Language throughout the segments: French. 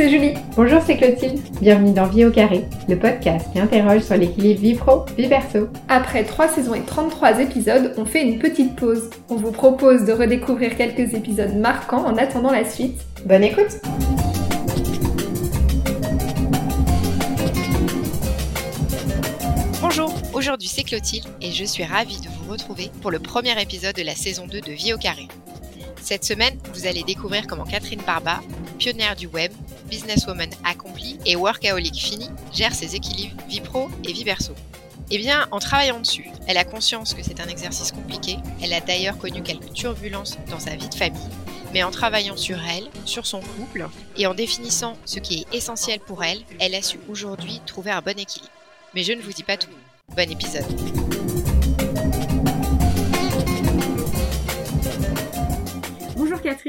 c'est Julie. Bonjour, c'est Clotilde. Bienvenue dans Vie au carré, le podcast qui interroge sur l'équilibre vie pro, vie perso. Après 3 saisons et 33 épisodes, on fait une petite pause. On vous propose de redécouvrir quelques épisodes marquants en attendant la suite. Bonne écoute Bonjour, aujourd'hui c'est Clotilde et je suis ravie de vous retrouver pour le premier épisode de la saison 2 de Vie au carré. Cette semaine, vous allez découvrir comment Catherine Barba, pionnière du web, businesswoman accomplie et workaholic fini, gère ses équilibres vie pro et vie perso. Eh bien, en travaillant dessus, elle a conscience que c'est un exercice compliqué, elle a d'ailleurs connu quelques turbulences dans sa vie de famille, mais en travaillant sur elle, sur son couple, et en définissant ce qui est essentiel pour elle, elle a su aujourd'hui trouver un bon équilibre. Mais je ne vous dis pas tout. Bon épisode.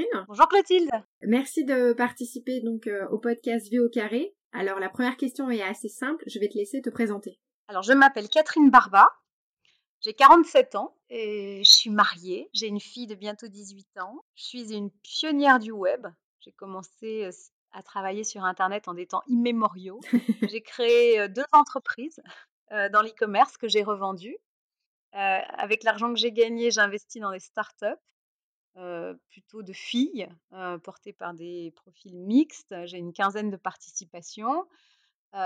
Catherine. Bonjour Clotilde. Merci de participer donc euh, au podcast Vie au carré. Alors la première question est assez simple, je vais te laisser te présenter. Alors je m'appelle Catherine Barba, j'ai 47 ans et je suis mariée, j'ai une fille de bientôt 18 ans, je suis une pionnière du web. J'ai commencé euh, à travailler sur Internet en des temps immémoriaux. j'ai créé euh, deux entreprises dans l'e-commerce que j'ai revendues. avec l'argent que j'ai gagné, j'ai investi dans des startups plutôt de filles, portées par des profils mixtes. J'ai une quinzaine de participations.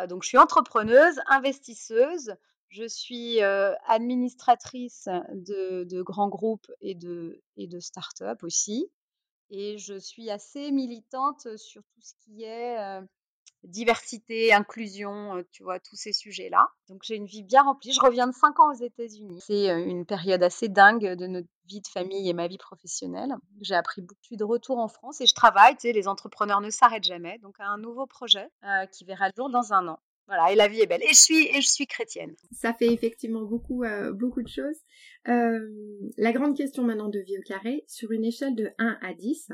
donc, je suis entrepreneuse, investisseuse. Je suis administratrice de, grands groupes et de, et de start-up aussi. Et je suis assez militante sur tout ce qui est diversité, inclusion, tu vois, tous ces sujets-là. Donc j'ai une vie bien remplie. Je reviens de 5 ans aux États-Unis. C'est une période assez dingue de notre vie de famille et ma vie professionnelle. J'ai appris beaucoup. de retour en France et je travaille. Tu sais, les entrepreneurs ne s'arrêtent jamais. Donc un nouveau projet qui verra le jour dans un an. Voilà, et la vie est belle. Et je suis, je suis chrétienne. Ça fait effectivement beaucoup, beaucoup de choses. la grande question maintenant de vie au carré, sur une échelle de 1 à 10,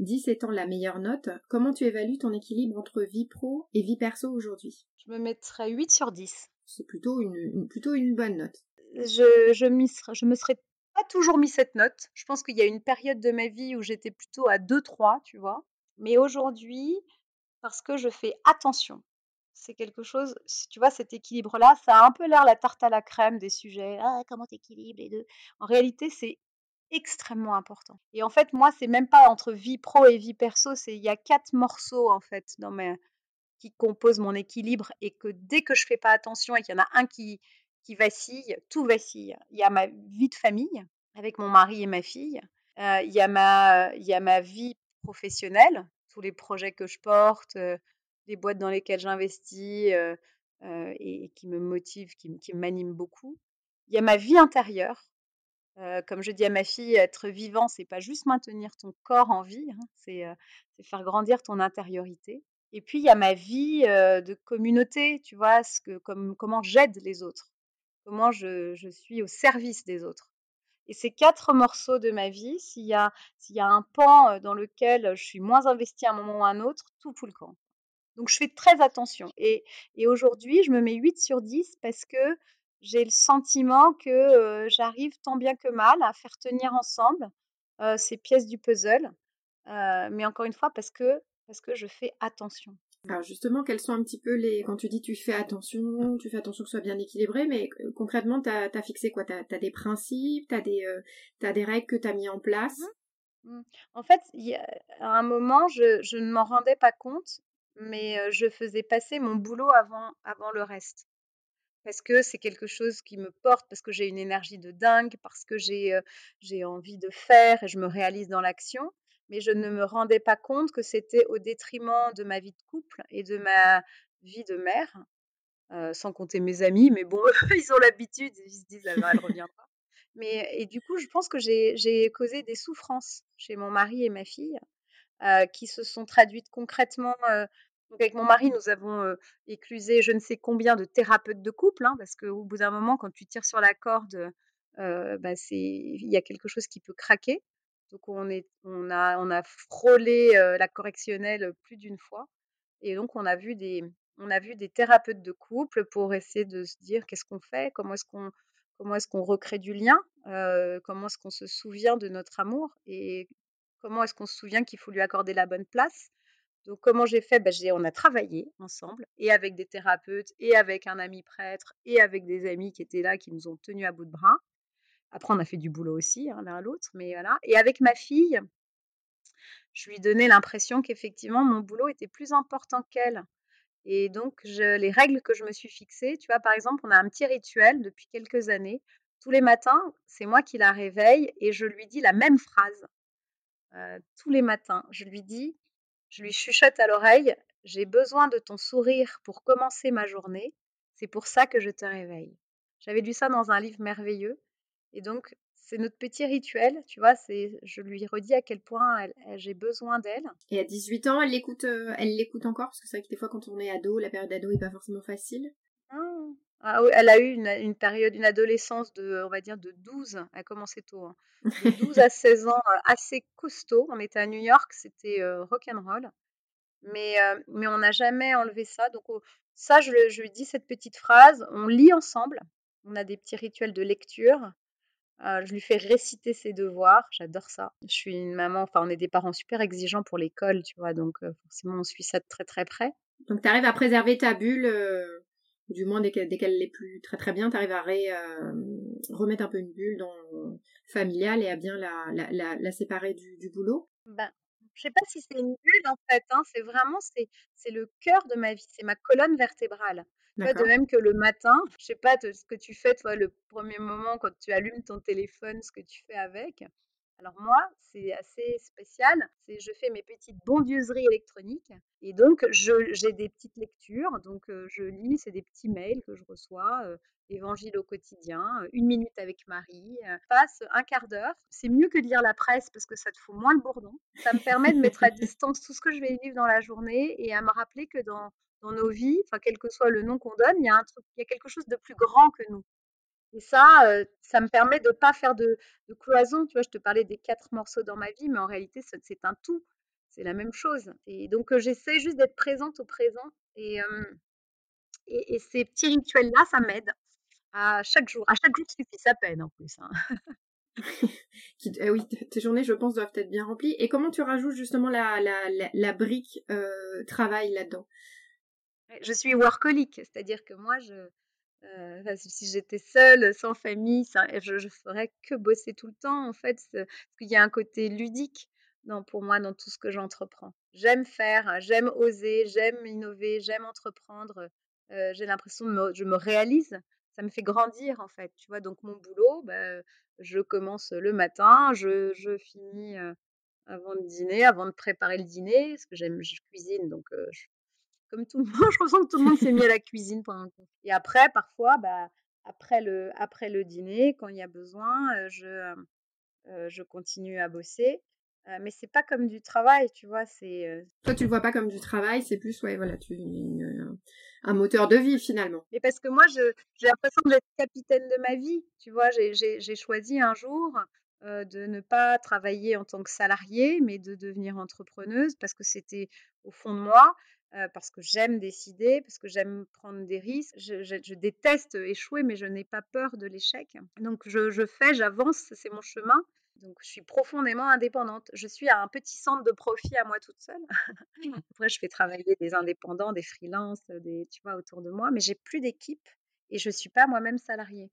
10 étant la meilleure note, comment tu évalues ton équilibre entre vie pro et vie perso aujourd'hui? Je me mettrais 8 sur 10. C'est plutôt une, plutôt une bonne note. Je, je, je me serais pas toujours mis cette note. Je pense qu'il y a une période de ma vie où j'étais plutôt à 2-3, tu vois. Mais aujourd'hui, parce que je fais attention, c'est quelque chose, tu vois, cet équilibre-là, ça a un peu l'air la tarte à la crème des sujets. Ah, comment t'équilibres les deux? En réalité, c'est extrêmement important. Et en fait, moi, c'est même pas entre vie pro et vie perso, c'est il y a quatre morceaux en fait dans mes, qui composent mon équilibre et que dès que je fais pas attention et qu'il y en a un qui qui vacille, tout vacille. Il y a ma vie de famille avec mon mari et ma fille. Euh, il y a ma il y a ma vie professionnelle, tous les projets que je porte, euh, les boîtes dans lesquelles j'investis euh, et, qui me motivent, qui, qui m'animent beaucoup. Il y a ma vie intérieure comme je dis à ma fille, être vivant, c'est pas juste maintenir ton corps en vie, hein, c'est faire grandir ton intériorité. Et puis il y a ma vie de communauté, tu vois, ce que, comme, comment j'aide les autres, comment je, suis au service des autres. Et ces quatre morceaux de ma vie, s'il y, a, a un pan dans lequel je suis moins investie à un moment ou à un autre, tout fout le camp. Donc je fais très attention. Et, et aujourd'hui, je me mets 8 sur 10 parce que j'ai le sentiment que j'arrive tant bien que mal à faire tenir ensemble ces pièces du puzzle. mais encore une fois, parce que, parce que je fais attention. Alors justement, quels sont un petit peu les... Quand tu dis tu fais attention, tu fais attention que ce soit bien équilibré, mais concrètement, tu as, fixé quoi? Tu as, des principes, tu as, des, as des règles que tu as mis en place? Mmh. Mmh. En fait, y a, à un moment, je, je ne m'en rendais pas compte, mais je faisais passer mon boulot avant, avant le reste parce que c'est quelque chose qui me porte, parce que j'ai une énergie de dingue, parce que j'ai envie de faire et je me réalise dans l'action. Mais je ne me rendais pas compte que c'était au détriment de ma vie de couple et de ma vie de mère, sans compter mes amis. Mais bon, ils ont l'habitude, ils se disent, elle, elle reviendra. Mais, et du coup, je pense que j'ai causé des souffrances chez mon mari et ma fille, qui se sont traduites concrètement avec mon mari, nous avons éclusé je ne sais combien de thérapeutes de couple, hein, parce qu'au bout d'un moment, quand tu tires sur la corde, bah, il y a quelque chose qui peut craquer. Donc on, est, on a frôlé la correctionnelle plus d'une fois. Et donc on a vu des, on a vu des thérapeutes de couple pour essayer de se dire qu'est-ce qu'on fait, comment est-ce qu'on comment est-ce qu'on recrée du lien, comment est-ce qu'on se souvient de notre amour et comment est-ce qu'on se souvient qu'il faut lui accorder la bonne place Donc, comment j'ai fait? Ben, On a travaillé ensemble, et avec des thérapeutes, et avec un ami prêtre, et avec des amis qui étaient là, qui nous ont tenus à bout de bras. Après, on a fait du boulot aussi, hein, l'un l'autre, mais voilà. Et avec ma fille, je lui donnais l'impression qu'effectivement, mon boulot était plus important qu'elle. Et donc, je, les règles que je me suis fixées, tu vois, par exemple, on a un petit rituel depuis quelques années. Tous les matins, c'est moi qui la réveille et je lui dis la même phrase. Euh, tous les matins, je lui dis, je lui chuchote à l'oreille, j'ai besoin de ton sourire pour commencer ma journée. C'est pour ça que je te réveille. J'avais lu ça dans un livre merveilleux. Et donc, c'est notre petit rituel, tu vois, c'est je lui redis à quel point j'ai besoin d'elle. Et à 18 ans, elle l'écoute euh, elle l'écoute encore? Parce que c'est vrai que des fois quand on est ado, la période d'ado est pas forcément facile. Elle a eu une, période, une adolescence de, on va dire, de 12, elle a commencé tôt, hein. de 12 à 16 ans, euh, assez costaud. On était à New York, c'était euh, rock'n'roll. Mais, mais on n'a jamais enlevé ça. Donc, ça, je, lui dis cette petite phrase. On lit ensemble. On a des petits rituels de lecture. Euh, je lui fais réciter ses devoirs, j'adore ça. Je suis une maman, enfin on est des parents super exigeants pour l'école, tu vois, donc euh, forcément on suit ça de très très près. Donc tu arrives à préserver ta bulle, euh, du moins dès qu'elle, est plus très très bien, tu arrives à remettre un peu une bulle dans, familiale et à bien la, la, séparer du, du boulot? Ben, je sais pas si c'est une bulle en fait, hein, c'est vraiment c'est, c'est le cœur de ma vie, c'est ma colonne vertébrale. De même que le matin, je sais pas ce que tu fais, toi, le premier moment quand tu allumes ton téléphone, ce que tu fais avec. Alors moi, c'est assez spécial. C'est je fais mes petites bondieuseries électroniques et donc j'ai des petites lectures. Donc je lis, c'est des petits mails que je reçois. Évangile au quotidien, une minute avec Marie, passe un quart d'heure. C'est mieux que de lire la presse parce que ça te fout moins le bourdon. Ça me permet de mettre à distance tout ce que je vais vivre dans la journée et à me rappeler que dans dans nos vies, enfin quel que soit le nom qu'on donne, il y a un truc, il y a quelque chose de plus grand que nous. Et ça, euh, ça me permet de ne pas faire de, cloison. Tu vois, je te parlais des quatre morceaux dans ma vie, mais en réalité, c'est un tout. C'est la même chose. Et donc, euh, j'essaie juste d'être présente au présent. Et, euh, et, ces petits rituels-là, ça m'aide à chaque jour. À chaque jour suffit sa peine en plus. Hein. Eh oui, tes journées, je pense, doivent être bien remplies. Et comment tu rajoutes justement la, la, la, brique travail là-dedans? Je suis workaholic, c'est-à-dire que moi, je, euh, si j'étais seule, sans famille, je, je ferais que bosser tout le temps, en fait, parce y a un côté ludique pour moi dans tout ce que j'entreprends. J'aime faire, j'aime oser, j'aime innover, j'aime entreprendre. Euh, j'ai l'impression de je me réalise, ça me fait grandir en fait. Tu vois, donc mon boulot, bah, je commence le matin, je, je finis euh, avant de dîner, avant de préparer le dîner, parce que j'aime, je cuisine, donc je comme tout le monde, je ressens que tout le monde s'est mis à la cuisine pendant le Et après, parfois, bah, après, le, après le dîner, quand il y a besoin, euh, je, euh, euh, je continue à bosser. mais c'est pas comme du travail, tu vois. C'est toi, tu le vois pas comme du travail, c'est plus ouais, voilà, tu un moteur de vie finalement. Mais parce que moi, j'ai l'impression d'être capitaine de ma vie, tu vois. J'ai choisi un jour de ne pas travailler en tant que salariée, mais de devenir entrepreneuse parce que c'était au fond de moi. Euh, parce que j'aime décider, parce que j'aime prendre des risques. Je, déteste échouer, mais je n'ai pas peur de l'échec. Donc je, fais, j'avance, c'est mon chemin. Donc je suis profondément indépendante. Je suis à un petit centre de profit à moi toute seule. Après, je fais travailler des indépendants, des freelances, des, tu vois, autour de moi, mais j'ai plus d'équipe et je ne suis pas moi-même salariée.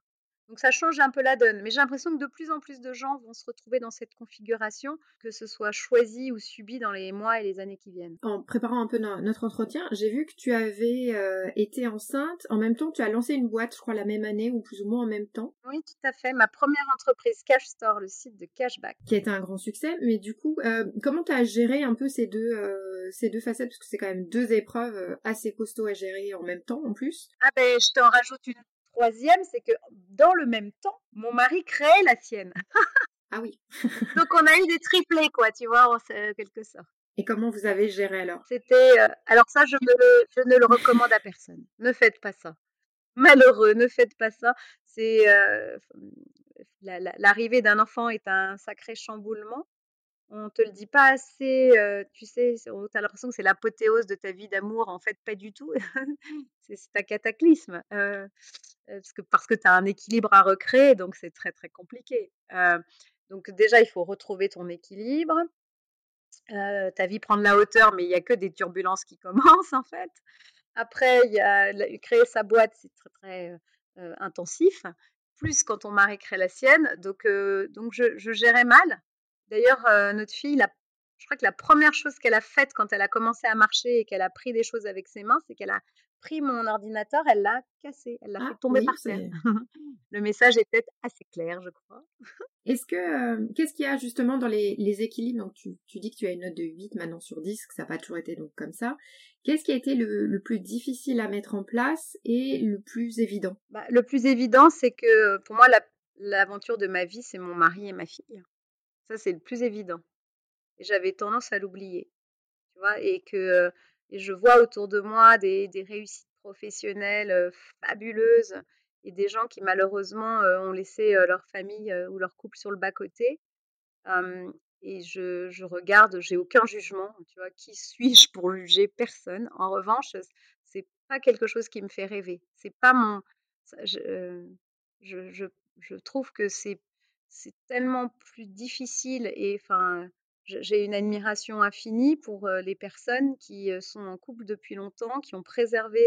Donc ça change un peu la donne. Mais j'ai l'impression que de plus en plus de gens vont se retrouver dans cette configuration, que ce soit choisi ou subi dans les mois et les années qui viennent. En préparant un peu notre entretien, j'ai vu que tu avais euh, été enceinte. En même temps, tu as lancé une boîte, je crois, la même année ou plus ou moins en même temps. Oui, tout à fait. Ma première entreprise, Cash Store, le site de Cashback. Qui a été un grand succès. Mais du coup, euh, comment tu as géré un peu ces deux, euh, ces deux facettes? Parce que c'est quand même deux épreuves assez costauds à gérer en même temps en plus. Ah ben, je t'en rajoute une troisième, c'est que dans le même temps, mon mari créait la sienne. ah oui. Donc on a eu des triplés, quoi, tu vois, en quelque sorte. Et comment vous avez géré alors? C'était. Euh, alors ça, je, ne le recommande à personne. Ne faites pas ça. Malheureux, ne faites pas ça. C'est euh, l'arrivée d'un enfant est un sacré chamboulement on te le dit pas assez, tu sais, tu as l'impression que c'est l'apothéose de ta vie d'amour, en fait, pas du tout. c'est un cataclysme. Parce que, parce que tu as un équilibre à recréer, donc c'est très très compliqué. donc déjà, il faut retrouver ton équilibre. ta vie prend de la hauteur, mais il n'y a que des turbulences qui commencent en fait. Après, il y a créer sa boîte, c'est très très intensif. Plus quand ton mari crée la sienne, donc donc je, je, gérais mal. D'ailleurs, notre fille, la je crois que la première chose qu'elle a faite quand elle a commencé à marcher et qu'elle a pris des choses avec ses mains, c'est qu'elle a pris mon ordinateur, elle l'a cassé, elle l'a fait ah tomber par terre. le message était assez clair, je crois. Est-ce que qu'est-ce qu'il y a justement dans les, équilibres? Donc tu, dis que tu as une note de 8 maintenant sur 10, que ça n'a pas toujours été donc comme ça. Qu'est-ce qui a été le, plus difficile à mettre en place et le plus évident? Bah, Le plus évident, c'est que pour moi, l'aventure de ma vie, c'est mon mari et ma fille. Ça, c'est le plus évident j'avais tendance à l'oublier. Tu vois, et que et je vois autour de moi des, des réussites professionnelles fabuleuses et des gens qui malheureusement ont laissé leur famille ou leur couple sur le bas-côté. et je, je regarde, j'ai aucun jugement, tu vois, qui suis-je pour juger personne. En revanche, c'est pas quelque chose qui me fait rêver. C'est pas mon. Je, je, je, je trouve que c'est c'est tellement plus difficile et enfin j'ai une admiration infinie pour les personnes qui sont en couple depuis longtemps, qui ont préservé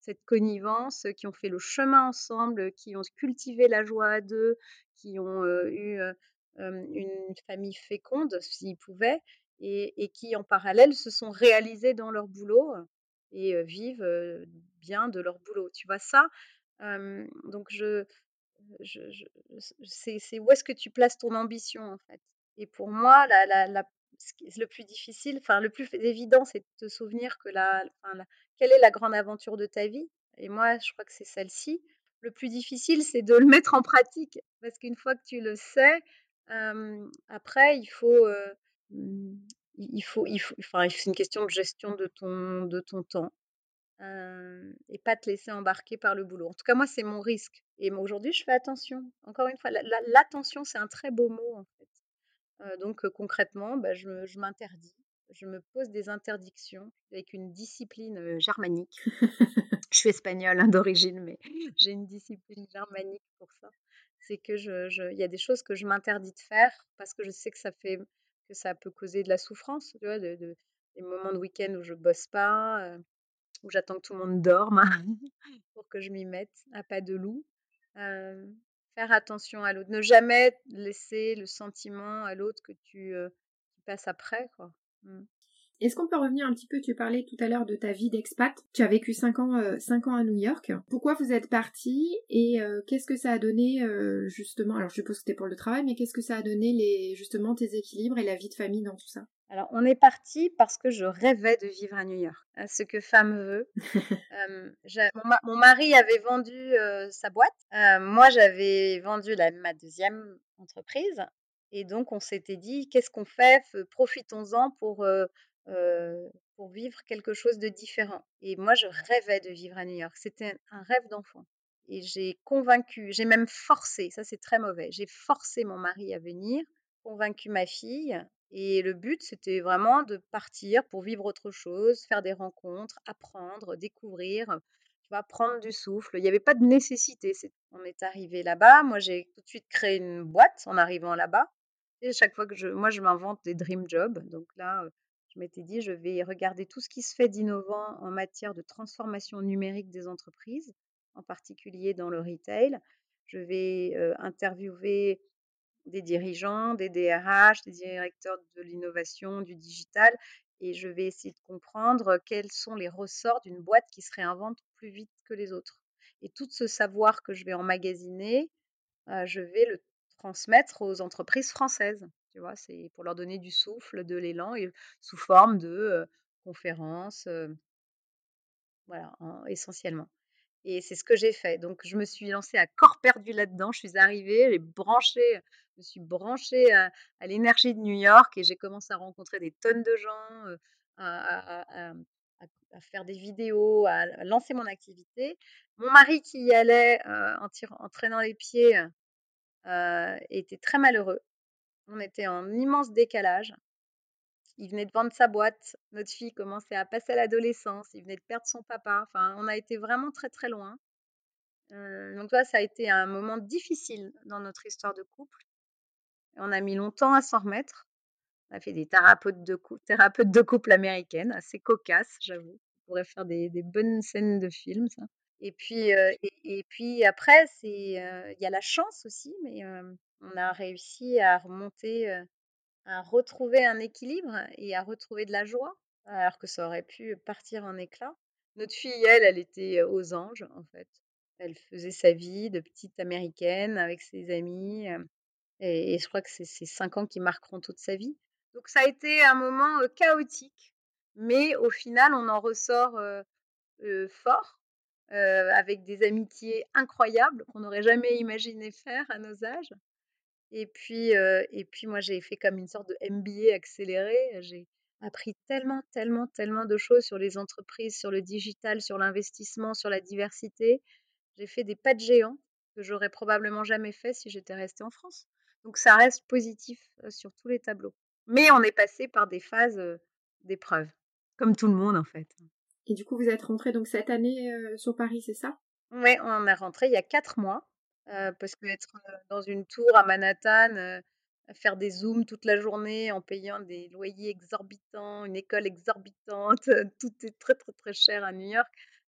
cette connivence, qui ont fait le chemin ensemble, qui ont cultivé la joie à deux, qui ont eu une famille féconde s'ils pouvaient, et, qui en parallèle se sont réalisés dans leur boulot et vivent bien de leur boulot. Tu vois ça Donc je, c'est où est-ce que tu places ton ambition en fait? Et pour moi, la, le plus difficile, enfin le plus évident, c'est de te souvenir que la, quelle est la grande aventure de ta vie. Et moi, je crois que c'est celle-ci. Le plus difficile, c'est de le mettre en pratique, parce qu'une fois que tu le sais, après, il faut, mmh, il faut, il faut, enfin, c'est une question de gestion de ton, de ton temps. et pas te laisser embarquer par le boulot. En tout cas, moi, c'est mon risque. Et aujourd'hui, je fais attention. Encore une fois, l'attention, c'est un très beau mot, en fait donc concrètement, bah, je, m'interdis, je me pose des interdictions avec une discipline germanique. je suis espagnole hein, d'origine, mais j'ai une discipline germanique pour ça. C'est que je, il y a des choses que je m'interdis de faire parce que je sais que ça fait que ça peut causer de la souffrance, tu vois, de, des moments de week-end où je bosse pas, où j'attends que tout le monde dorme pour que je m'y mette à pas de loup faire attention à l'autre, ne jamais laisser le sentiment à l'autre que tu, passes après. Mmh. Est-ce qu'on peut revenir un petit peu, tu parlais tout à l'heure de ta vie d'expat, tu as vécu 5 ans, ans à New York. Pourquoi vous êtes parti et qu'est-ce que ça a donné justement, alors je suppose que c'était pour le travail, mais qu'est-ce que ça a donné les, justement tes équilibres et la vie de famille dans tout ça? Alors, on est parti parce que je rêvais de vivre à New York, ce que femme veut. mon, mari avait vendu sa boîte. moi, j'avais vendu ma deuxième entreprise. Et donc, on s'était dit, qu'est-ce qu'on fait? Profitons-en pour, pour vivre quelque chose de différent. Et moi, je rêvais de vivre à New York. C'était un rêve d'enfant. Et j'ai convaincu, j'ai même forcé, ça c'est très mauvais, j'ai forcé mon mari à venir, convaincu ma fille, et le but, c'était vraiment de partir pour vivre autre chose, faire des rencontres, apprendre, découvrir, tu prendre du souffle. Il n'y avait pas de nécessité. On est arrivé là-bas. Moi, j'ai tout de suite créé une boîte en arrivant là-bas. Et chaque fois que je, moi, je m'invente des dream jobs. Donc là, je m'étais dit, je vais regarder tout ce qui se fait d'innovant en matière de transformation numérique des entreprises, en particulier dans le retail. Je vais interviewer des dirigeants, des DRH, des directeurs de l'innovation, du digital, et je vais essayer de comprendre quels sont les ressorts d'une boîte qui se réinvente plus vite que les autres. Et tout ce savoir que je vais emmagasiner, je vais le transmettre aux entreprises françaises. Tu vois, c'est pour leur donner du souffle, de l'élan, sous forme de conférences, voilà, essentiellement. Et c'est ce que j'ai fait. Donc, je me suis lancée à corps perdu là-dedans. Je suis arrivée, j'ai branché, je me suis branchée à, l'énergie de New York et j'ai commencé à rencontrer des tonnes de gens, à, faire des vidéos, à, lancer mon activité. Mon mari qui y allait en, en, traînant les pieds était très malheureux. On était en immense décalage. Il venait de vendre sa boîte. Notre fille commençait à passer à l'adolescence. Il venait de perdre son papa. Enfin, on a été vraiment très très loin. donc, toi, ça a été un moment difficile dans notre histoire de couple. On a mis longtemps à s'en remettre. On a fait des thérapeutes de, couple américaines, assez cocasses, j'avoue. On pourrait faire des, bonnes scènes de films, ça. Et puis, euh, et, puis après, euh, il y a la chance aussi, mais euh, on a réussi à remonter, à retrouver un équilibre et à retrouver de la joie, alors que ça aurait pu partir en éclats. Notre fille, elle, elle était aux anges, en fait. Elle faisait sa vie de petite américaine avec ses amis. Et, je crois que c'est ces cinq ans qui marqueront toute sa vie. Donc ça a été un moment chaotique, mais au final, on en ressort fort, avec des amitiés incroyables qu'on n'aurait jamais imaginé faire à nos âges. Et puis, et puis moi, j'ai fait comme une sorte de MBA accéléré. J'ai appris tellement, tellement, tellement de choses sur les entreprises, sur le digital, sur l'investissement, sur la diversité. J'ai fait des pas de géant que j'aurais probablement jamais fait si j'étais restée en France. Donc ça reste positif sur tous les tableaux. Mais on est passé par des phases d'épreuve, comme tout le monde en fait. Et du coup, vous êtes rentré donc cette année sur Paris, c'est ça? Oui, on est rentré il y a quatre mois, parce que être dans une tour à Manhattan, faire des zooms toute la journée en payant des loyers exorbitants, une école exorbitante, tout est très très très cher à New York,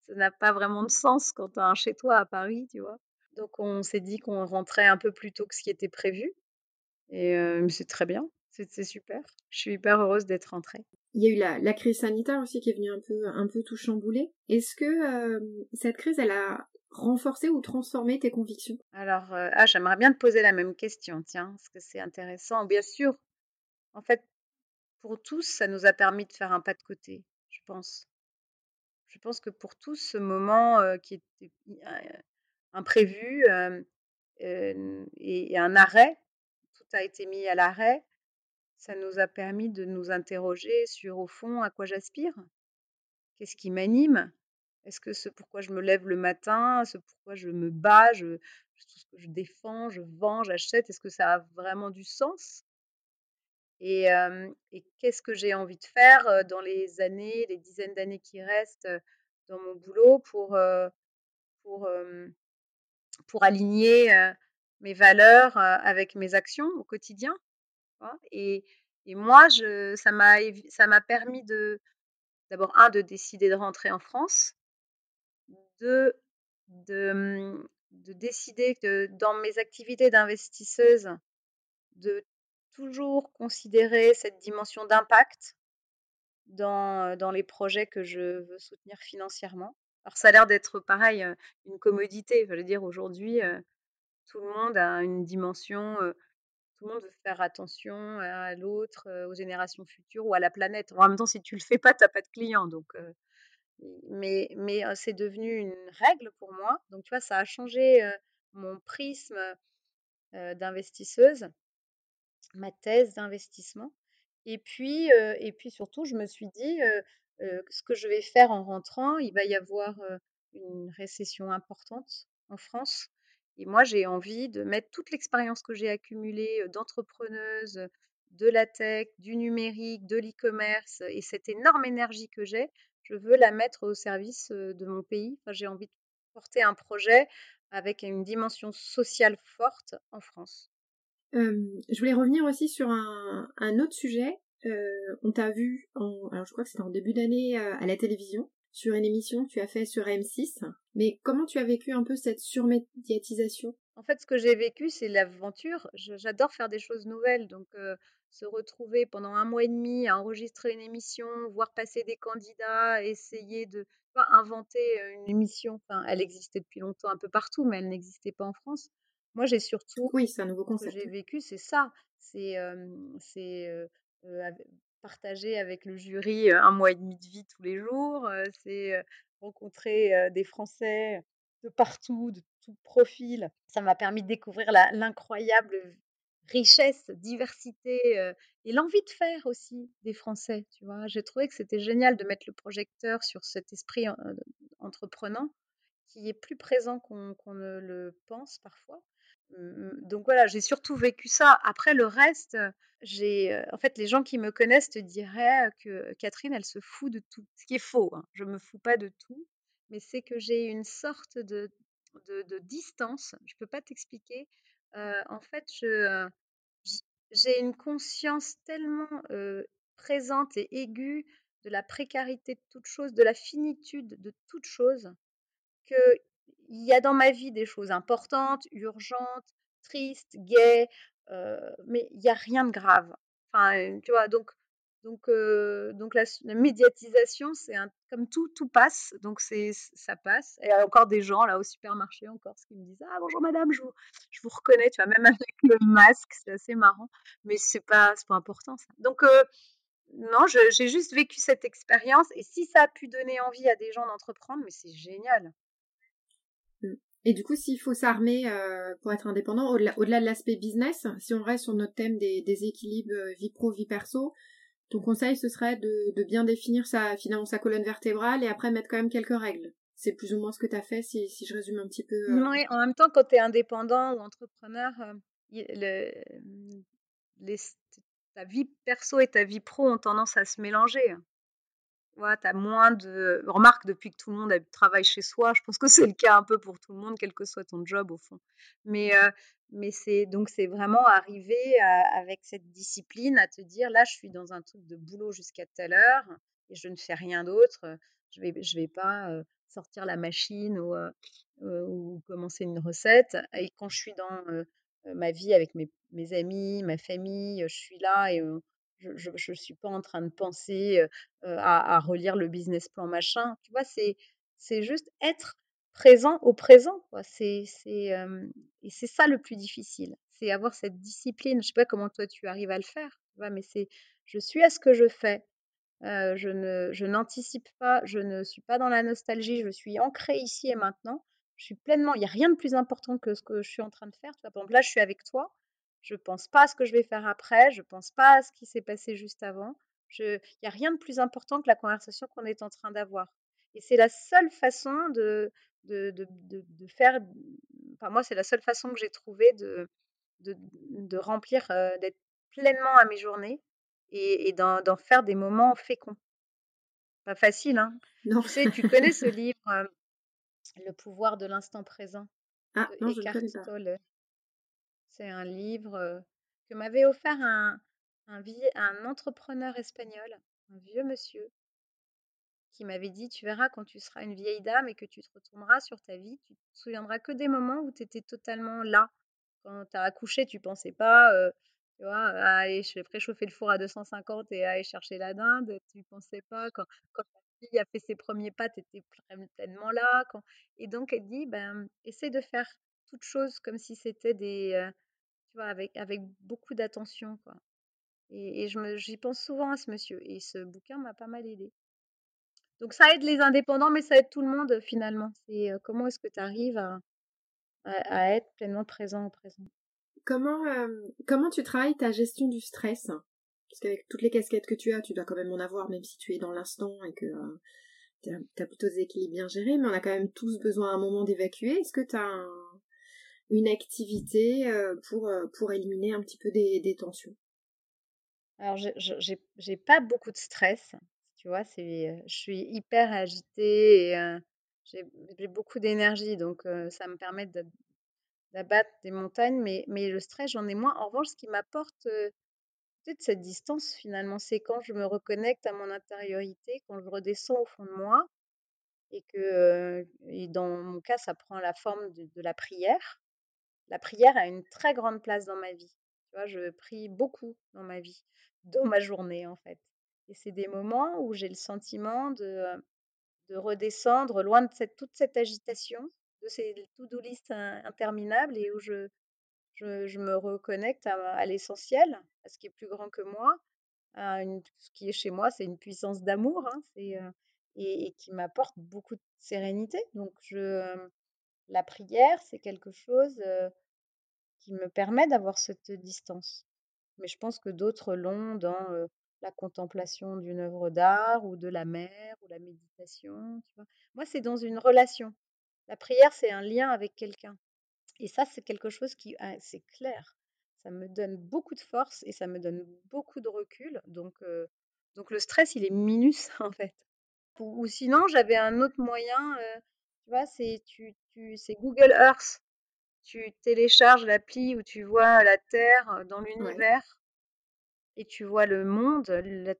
ça n'a pas vraiment de sens quand tu as un chez toi à Paris, tu vois. Donc on s'est dit qu'on rentrait un peu plus tôt que ce qui était prévu. Et c'est très bien, c'est super. Je suis hyper heureuse d'être rentrée. Il y a eu la, crise sanitaire aussi qui est venue un peu, un peu tout chambouler. Est-ce que cette crise, elle a renforcé ou transformé tes convictions Alors, ah, j'aimerais bien te poser la même question, tiens, parce que c'est intéressant. Bien sûr, en fait, pour tous, ça nous a permis de faire un pas de côté, je pense. Je pense que pour tous, ce moment qui était imprévu et, un arrêt, tout a été mis à l'arrêt, ça nous a permis de nous interroger sur, au fond, à quoi j'aspire Qu'est-ce qui m'anime Est-ce que ce pourquoi je me lève le matin, ce pourquoi je me bats, je, défends, je vends, j'achète, est-ce que ça a vraiment du sens? Et, qu'est-ce que j'ai envie de faire dans les années, les dizaines d'années qui restent dans mon boulot pour, pour aligner mes valeurs avec mes actions au quotidien. Et, et, moi, je, ça m'a permis de, d'abord, un, de décider de rentrer en France, de, mmh, de décider que dans mes activités d'investisseuse, de toujours considérer cette dimension d'impact dans, dans les projets que je veux soutenir financièrement. Alors ça a l'air d'être pareil, une commodité. Je veux dire, aujourd'hui, tout le monde a une dimension, tout le monde veut faire attention à l'autre, aux générations futures ou à la planète. En même temps, si tu le fais pas, tu n'as pas de clients. Donc, mais mais c'est devenu une règle pour moi. Donc, tu vois, ça a changé mon prisme d'investisseuse, ma thèse d'investissement. Et puis, et puis surtout, je me suis dit, ce que je vais faire en rentrant, il va y avoir une récession importante en France. Et moi, j'ai envie de mettre toute l'expérience que j'ai accumulée d'entrepreneuse, de la tech, du numérique, de l'e-commerce et cette énorme énergie que j'ai, je veux la mettre au service de mon pays. Enfin, j'ai envie de porter un projet avec une dimension sociale forte en France. je voulais revenir aussi sur un, un autre sujet euh, on t'a vu, en, alors je crois que c'était en début d'année euh, à la télévision, sur une émission que tu as fait sur M6. Mais comment tu as vécu un peu cette surmédiatisation? En fait, ce que j'ai vécu, c'est l'aventure. J'adore faire des choses nouvelles, donc se retrouver pendant un mois et demi à enregistrer une émission, voir passer des candidats, essayer de pas inventer une émission. Enfin, elle existait depuis longtemps un peu partout, mais elle n'existait pas en France. Moi, j'ai surtout. Oui, c'est un nouveau concept. Ce que j'ai vécu, c'est ça. C'est c'est partager avec le jury un mois et demi de vie tous les jours. c'est rencontrer des Français de partout, de tout profil. Ça m'a permis de découvrir l'incroyable richesse, diversité et l'envie de faire aussi des Français. Tu vois, j'ai trouvé que c'était génial de mettre le projecteur sur cet esprit entreprenant qui est plus présent qu'on ne le pense parfois. Mmh, donc voilà, j'ai surtout vécu ça. Après le reste, j'ai, en fait, les gens qui me connaissent te diraient que Catherine, elle se fout de tout. Ce qui est faux. Hein. Je me fous pas de tout, mais c'est que j'ai une sorte de, de, distance. Je peux pas t'expliquer. En fait, je, j'ai une conscience tellement présente et aiguë de la précarité de toute chose, de la finitude de toute chose, que il y a dans ma vie des choses importantes, urgentes, tristes, gaies, mais il y a rien de grave. Enfin, tu vois, donc donc, donc la, médiatisation, c'est comme tout, tout passe, donc c'est ça passe. Et il y a encore des gens là au supermarché encore qui me disent ah bonjour madame, je vous, je vous reconnais, tu vois, même avec le masque, c'est assez marrant, mais c'est pas pas important ça. Donc non, j'ai juste vécu cette expérience et si ça a pu donner envie à des gens d'entreprendre, mais c'est génial. Mmh. Et du coup, s'il faut s'armer pour être indépendant, au-delà de l'aspect business, si on reste sur notre thème des équilibres vie pro, vie perso, ton conseil, ce serait de, bien définir sa, finalement, sa colonne vertébrale et après mettre quand même quelques règles. C'est plus ou moins ce que tu as fait, si, je résume un petit peu. Euh. Oui, en même temps, quand tu es indépendant ou entrepreneur, euh, ta vie perso et ta vie pro ont tendance à se mélanger. Tu as moins de. Remarque, depuis que tout le monde travaille chez soi, je pense que c'est le cas un peu pour tout le monde, quel que soit ton job au fond. Mais, euh, c'est donc c'est vraiment arriver avec cette discipline à te dire là, je suis dans un truc de boulot jusqu'à telle heure et je ne fais rien d'autre. Je vais je vais pas sortir la machine ou, ou commencer une recette. Et quand je suis dans ma vie avec mes, mes, amis, ma famille, je suis là et je ne suis pas en train de penser à, relire le business plan machin. Tu vois, c'est c'est juste être présent au présent. C'est, c'est, et c'est ça le plus difficile. C'est avoir cette discipline. Je sais pas comment toi tu arrives à le faire, mais c'est je suis à ce que je fais. je, ne, je n'anticipe pas, je ne suis pas dans la nostalgie, je suis ancrée ici et maintenant. Je suis pleinement, il n'y a rien de plus important que ce que je suis en train de faire. Tu vois, par exemple, là, je suis avec toi. Je ne pense pas à ce que je vais faire après, je ne pense pas à ce qui s'est passé juste avant. Il n'y a rien de plus important que la conversation qu'on est en train d'avoir. Et c'est la seule façon de, de, de, de, faire. Enfin, moi, c'est la seule façon que j'ai trouvé de, de, remplir, d'être pleinement à mes journées et, et d'en faire des moments féconds. Pas facile, hein non. Tu sais, tu connais ce livre, Le pouvoir de l'instant présent ah, non, je Tolle? C'est un livre que m'avait offert un, un, un entrepreneur espagnol, un vieux monsieur, qui m'avait dit Tu verras quand tu seras une vieille dame et que tu te retourneras sur ta vie, tu te souviendras que des moments où tu étais totalement là. Quand tu as accouché, tu pensais pas, tu vois, à aller préchauffer le four à 250 et aller chercher la dinde. Tu pensais pas quand, quand ta fille a fait ses premiers pas, tu étais pleinement là. Quand... Et donc, elle dit ben, essaie de faire toutes choses comme si c'était des. Avec, beaucoup d'attention. quoi. Et, et j'y pense souvent à ce monsieur. Et ce bouquin m'a pas mal aidé. Donc ça aide les indépendants, mais ça aide tout le monde finalement. C'est comment est-ce que tu arrives à, être pleinement présent au présent? Comment, comment tu travailles ta gestion du stress? Parce qu'avec toutes les casquettes que tu as, tu dois quand même en avoir, même si tu es dans l'instant et que tu as, plutôt des équilibres bien gérés, mais on a quand même tous besoin à un moment d'évacuer. Est-ce que tu as une activité pour, pour éliminer un petit peu des, tensions Alors, j'ai pas beaucoup de stress. Tu vois, c'est, je suis hyper agitée et j'ai beaucoup d'énergie, donc ça me permet d'abattre des montagnes, mais, mais le stress, j'en ai moins. En revanche, ce qui m'apporte peut-être cette distance, finalement, c'est quand je me reconnecte à mon intériorité, quand je redescends au fond de moi, et que, et dans mon cas, ça prend la forme de la prière. La prière a une très grande place dans ma vie. Je prie beaucoup dans ma vie, dans ma journée, en fait. Et c'est des moments où j'ai le sentiment de, de redescendre loin de toute cette agitation, de ces to-do list interminables et où je, me reconnecte à, l'essentiel, à ce qui est plus grand que moi. À ce qui est chez moi, c'est une puissance d'amour hein, c'est, et, qui m'apporte beaucoup de sérénité. Donc, je, la prière, c'est quelque chose qui me permet d'avoir cette distance. Mais je pense que d'autres l'ont dans la contemplation d'une œuvre d'art ou de la mer ou la méditation. Moi, c'est dans une relation. La prière, c'est un lien avec quelqu'un. Et ça, c'est quelque chose qui, ah, c'est clair. Ça me donne beaucoup de force et ça me donne beaucoup de recul. Donc, donc le stress, il est minus en fait. Ou, sinon, j'avais un autre moyen. Tu vois, c'est tu, tu, c'est Google Earth. Tu télécharges l'appli où tu vois la Terre dans l'univers et tu vois le monde, la,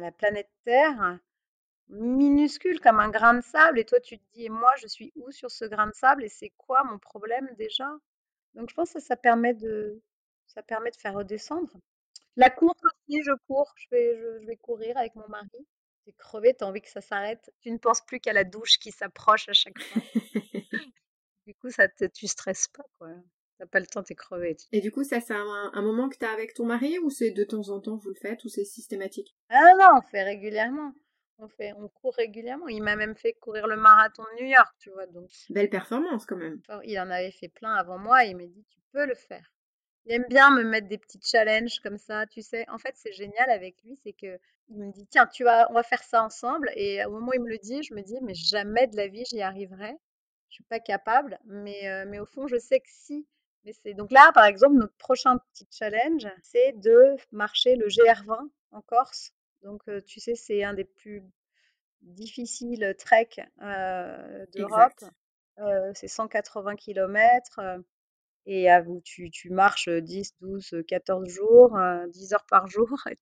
la planète Terre, minuscule comme un grain de sable, et toi tu te dis, et moi je suis où sur ce grain de sable, et c'est quoi mon problème déjà? Donc je pense que ça permet de, ça permet de faire redescendre. La course aussi, je cours, je vais, je, vais courir avec mon mari. T'es crevé, t'as envie que ça s'arrête. Tu ne penses plus qu'à la douche qui s'approche à chaque fois. du coup, ça te, tu stresses pas, quoi. T'as pas le temps, t'es crevé. Et du coup, ça, c'est un, moment que t'as avec ton mari ou c'est de temps en temps vous le faites ou c'est systématique? Ah non, on fait régulièrement. On fait, on court régulièrement. Il m'a même fait courir le marathon de New York, tu vois. Donc. Belle performance quand même. Il en avait fait plein avant moi. Et il m'a dit, tu peux le faire. Il aime bien me mettre des petits challenges comme ça, tu sais. En fait, c'est génial avec lui, c'est que il me dit tiens, tu vas, on va faire ça ensemble. Et au moment où il me le dit, je me dis mais jamais de la vie j'y arriverai. Je suis pas capable, mais euh, mais au fond, je sais que si. Mais c'est donc là, par exemple, notre prochain petit challenge, c'est de marcher le GR20 en Corse. Donc, euh, tu sais, c'est un des plus difficiles treks euh, d'Europe. c'est 180 km. Et à vous, tu, tu marches 10, 12, 14 jours, 10 heures par jour.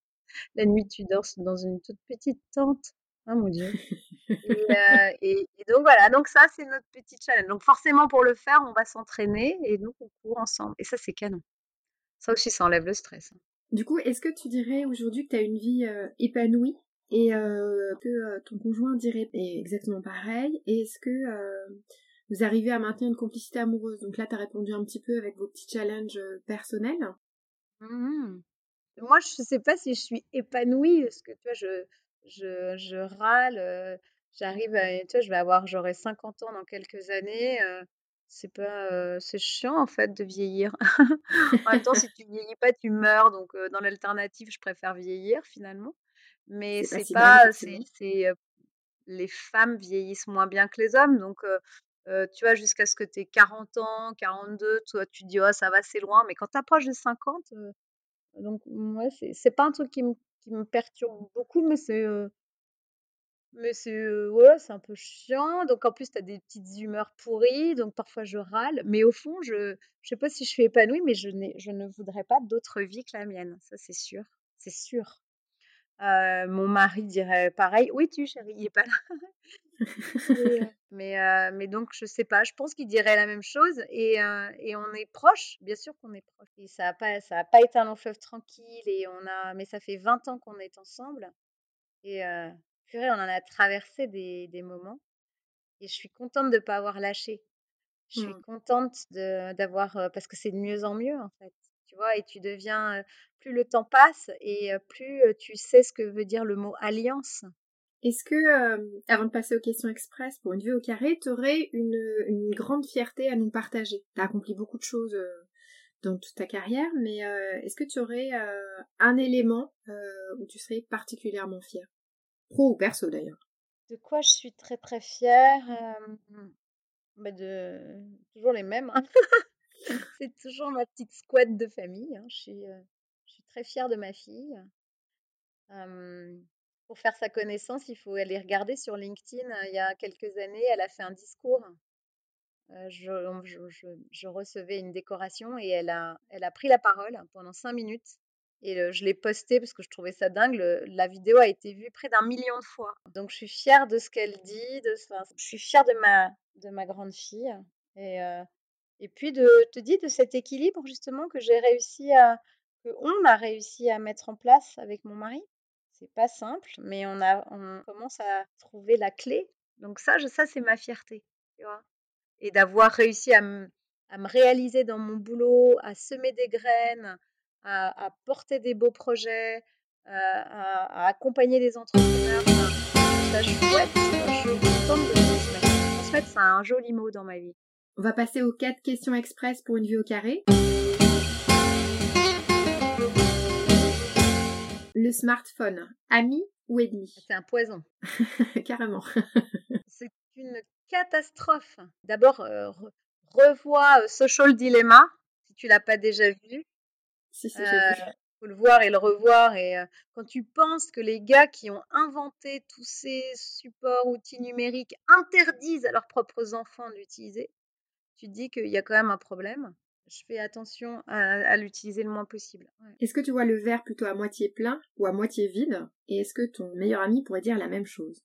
La nuit, tu dors dans une toute petite tente. Ah mon Dieu. Et, donc voilà, donc ça, c'est notre petit challenge. Donc forcément, pour le faire, on va s'entraîner et donc on court ensemble. Et ça, c'est canon. Ça aussi, ça enlève le stress. Hein. Du coup, est-ce que tu dirais aujourd'hui que tu as une vie épanouie et que ton conjoint dirait exactement pareil? Et est-ce que vous arrivez à maintenir une complicité amoureuse. Donc là, tu as répondu un petit peu avec vos petits challenges euh, personnels. Mmh Moi, je ne sais pas si je suis épanouie, parce que tu vois, je, je, je râle, euh, j'arrive à, tu vois, je vais avoir, j'aurai 50 ans dans quelques années. Euh, c'est pas, c'est chiant en fait de vieillir. en même temps, si tu vieillis pas, tu meurs. Donc, dans l'alternative, je préfère vieillir finalement. Mais c'est pas, c'est, les femmes vieillissent moins bien que les hommes. Donc, tu vois, jusqu'à ce que tu aies 40 ans, 42, toi, tu dis, oh, ça va, c'est loin. Mais quand tu approches des 50, donc, ouais, c'est pas un truc qui me, qui me perturbe beaucoup, mais c'est. mais c'est ouais, c'est un peu chiant. Donc, en plus, tu as des petites humeurs pourries. Donc, parfois, je râle. Mais au fond, je je sais pas si je suis épanouie, mais je, je ne voudrais pas d'autre vie que la mienne. Ça, c'est sûr. C'est sûr. mon mari dirait pareil. Oui, tu, chérie, il est pas là. mais, mais donc, je sais pas, je pense qu'il dirait la même chose et, et on est proche, bien sûr qu'on est proche. Et ça n'a pas, ça a pas été un long fleuve tranquille, et on a, mais ça fait 20 ans qu'on est ensemble et purée, on en a traversé des, des moments et je suis contente de ne pas avoir lâché. Je suis mmh. contente d'avoir, parce que c'est de mieux en mieux en fait. Tu vois, et tu deviens, plus le temps passe et plus tu sais ce que veut dire le mot alliance. Est-ce que, euh, avant de passer aux questions express pour une vue au carré, tu aurais une, grande fierté à nous partager? Tu as accompli beaucoup de choses euh, dans toute ta carrière, mais euh, est-ce que tu aurais un élément où tu serais particulièrement fière? Pro ou perso d'ailleurs? De quoi je suis très très fière bah de toujours les mêmes. Hein. C'est toujours ma petite squad de famille. Hein. Je suis très fière de ma fille. Pour faire sa connaissance, il faut aller regarder sur LinkedIn. Il y a quelques années, elle a fait un discours. je, recevais une décoration et elle a, pris la parole pendant cinq minutes. Et je l'ai posté parce que je trouvais ça dingue. la vidéo a été vue près d'un million de fois. Donc je suis fière de ce qu'elle dit. Je suis fière de ma, de ma grande fille. Et, puis de te dire de cet équilibre justement que j'ai réussi à, on a réussi à mettre en place avec mon mari pas simple, mais on, a, on commence à trouver la clé. Donc ça, ça c'est ma fierté, tu vois. Et d'avoir réussi à, me réaliser dans mon boulot, à semer des graines, à, porter des beaux projets, à, accompagner des entrepreneurs. Ça, je chouette, je suis contente de transmettre. Transmettre, c'est un joli mot dans ma vie. On va passer aux quatre questions express pour une vue au carré. Le smartphone, ami ou ennemi? C'est un poison. Carrément. C'est une catastrophe. D'abord, euh, revois euh, Social Dilemma, si tu l'as pas déjà vu. Si, si, euh, faut le voir et le revoir. Et quand tu penses que les gars qui ont inventé tous ces supports, outils numériques interdisent à leurs propres enfants d'utiliser, tu te dis qu'il y a quand même un problème. Je fais attention à, l'utiliser le moins possible. Est-ce que tu vois le verre plutôt à moitié plein ou à moitié vide? Et est-ce que ton meilleur ami pourrait dire la même chose?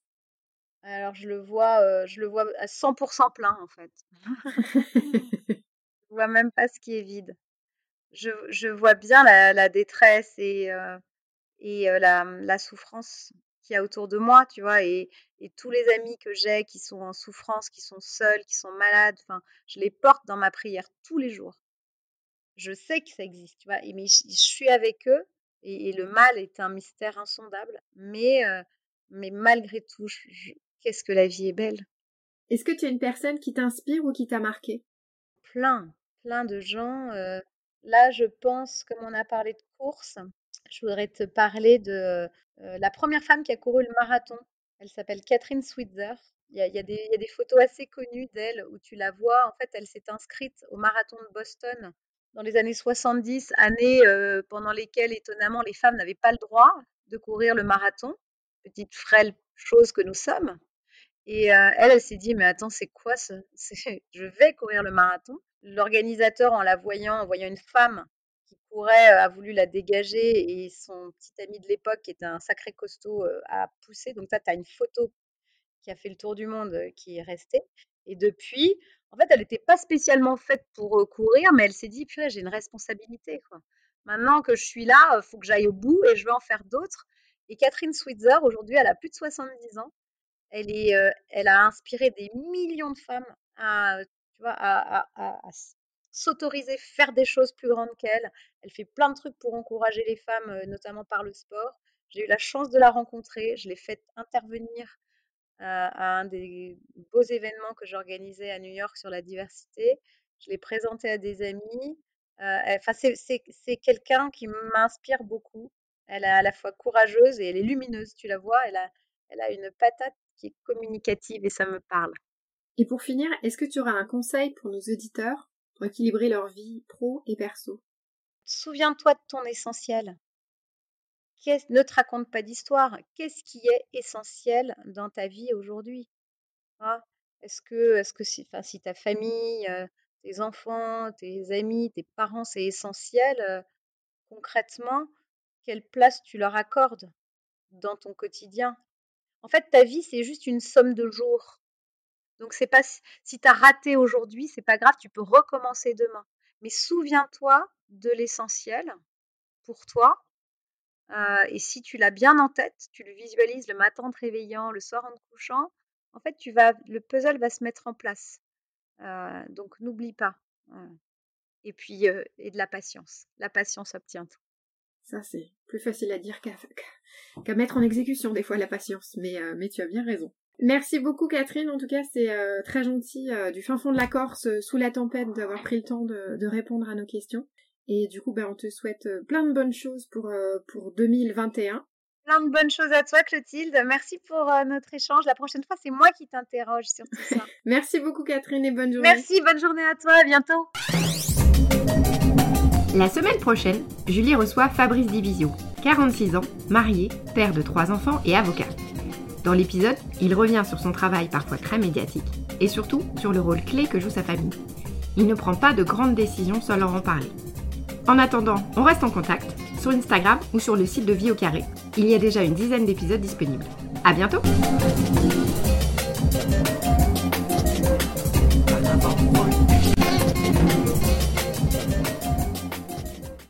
Alors je le vois, euh, je le vois à 100% plein en fait. je vois même pas ce qui est vide. Je, je vois bien la, détresse et, euh, et euh, la, la, souffrance qu'il y a autour de moi, tu vois, et, et tous les amis que j'ai qui sont en souffrance, qui sont seuls, qui sont malades, enfin, je les porte dans ma prière tous les jours je sais que ça existe, tu vois, mais je, suis avec eux, et, le mal est un mystère insondable, mais, euh, mais malgré tout, qu'est-ce que la vie est belle. Est-ce que tu as une personne qui t'inspire ou qui t'a marqué? Plein, plein de gens. Euh, là, je pense, comme on a parlé de course, je voudrais te parler de euh, la première femme qui a couru le marathon. Elle s'appelle Catherine Switzer. Il y, a, il, y a des, il y, a, des photos assez connues d'elle où tu la vois. En fait, elle s'est inscrite au marathon de Boston dans les années 70, années euh, pendant lesquelles, étonnamment, les femmes n'avaient pas le droit de courir le marathon, petite frêle chose que nous sommes. Et euh, elle, elle s'est dit, mais attends, c'est quoi ça Je vais courir le marathon. L'organisateur, en la voyant, en voyant une femme qui courait, euh, a voulu la dégager et son petit ami de l'époque, qui était un sacré costaud, a poussé. Donc, ça, tu as une photo qui a fait le tour du monde qui est restée. Et depuis, en fait, elle n'était pas spécialement faite pour courir, mais elle s'est dit, purée, j'ai une responsabilité. Maintenant que je suis là, il faut que j'aille au bout et je vais en faire d'autres. Et Catherine Switzer, aujourd'hui, elle a plus de 70 ans. Elle, a inspiré des millions de femmes à, tu à, à, s'autoriser, faire des choses plus grandes qu'elle. Elle fait plein de trucs pour encourager les femmes, notamment par le sport. J'ai eu la chance de la rencontrer. Je l'ai fait intervenir à un des beaux événements que j'organisais à New York sur la diversité. Je l'ai présenté à des amis. Enfin, c'est quelqu'un qui m'inspire beaucoup. Elle est à la fois courageuse et elle est lumineuse, tu la vois. Elle a, elle a une patate qui est communicative et ça me parle. Et pour finir, est-ce que tu auras un conseil pour nos auditeurs pour équilibrer leur vie pro et perso? Souviens-toi de ton essentiel ne te raconte pas d'histoire. Qu'est-ce qui est essentiel dans ta vie aujourd'hui? Est-ce que, est si, si ta famille, euh, tes enfants, tes amis, tes parents, c'est essentiel, euh, concrètement, quelle place tu leur accordes dans ton quotidien? En fait, ta vie, c'est juste une somme de jours. Donc, c'est pas si tu as raté aujourd'hui, c'est pas grave, tu peux recommencer demain. Mais souviens-toi de l'essentiel pour toi euh, et si tu l'as bien en tête, tu le visualises le matin en te réveillant, le soir en te couchant, en fait, tu vas, le puzzle va se mettre en place. Euh, donc, n'oublie pas. Et puis, euh, et de la patience. La patience obtient tout. Ça, c'est plus facile à dire qu'à mettre en exécution des fois la patience, mais, mais tu as bien raison. Merci beaucoup Catherine, en tout cas c'est très gentil du fin fond de la Corse, sous la tempête, d'avoir pris le temps de, répondre à nos questions. Et du coup, ben, on te souhaite euh, plein de bonnes choses pour, euh, pour 2021. Plein de bonnes choses à toi, Clotilde. Merci pour euh, notre échange. La prochaine fois, c'est moi qui t'interroge sur tout ça. Merci beaucoup, Catherine, et bonne journée. Merci, bonne journée à toi. À bientôt. La semaine prochaine, Julie reçoit Fabrice Divisio, 46 ans, marié, père de trois enfants et avocat. Dans l'épisode, il revient sur son travail parfois très médiatique et surtout sur le rôle clé que joue sa famille. Il ne prend pas de grandes décisions sans leur en parler. En attendant, on reste en contact sur Instagram ou sur le site de Vie au Carré. Il y a déjà une dizaine d'épisodes disponibles. À bientôt!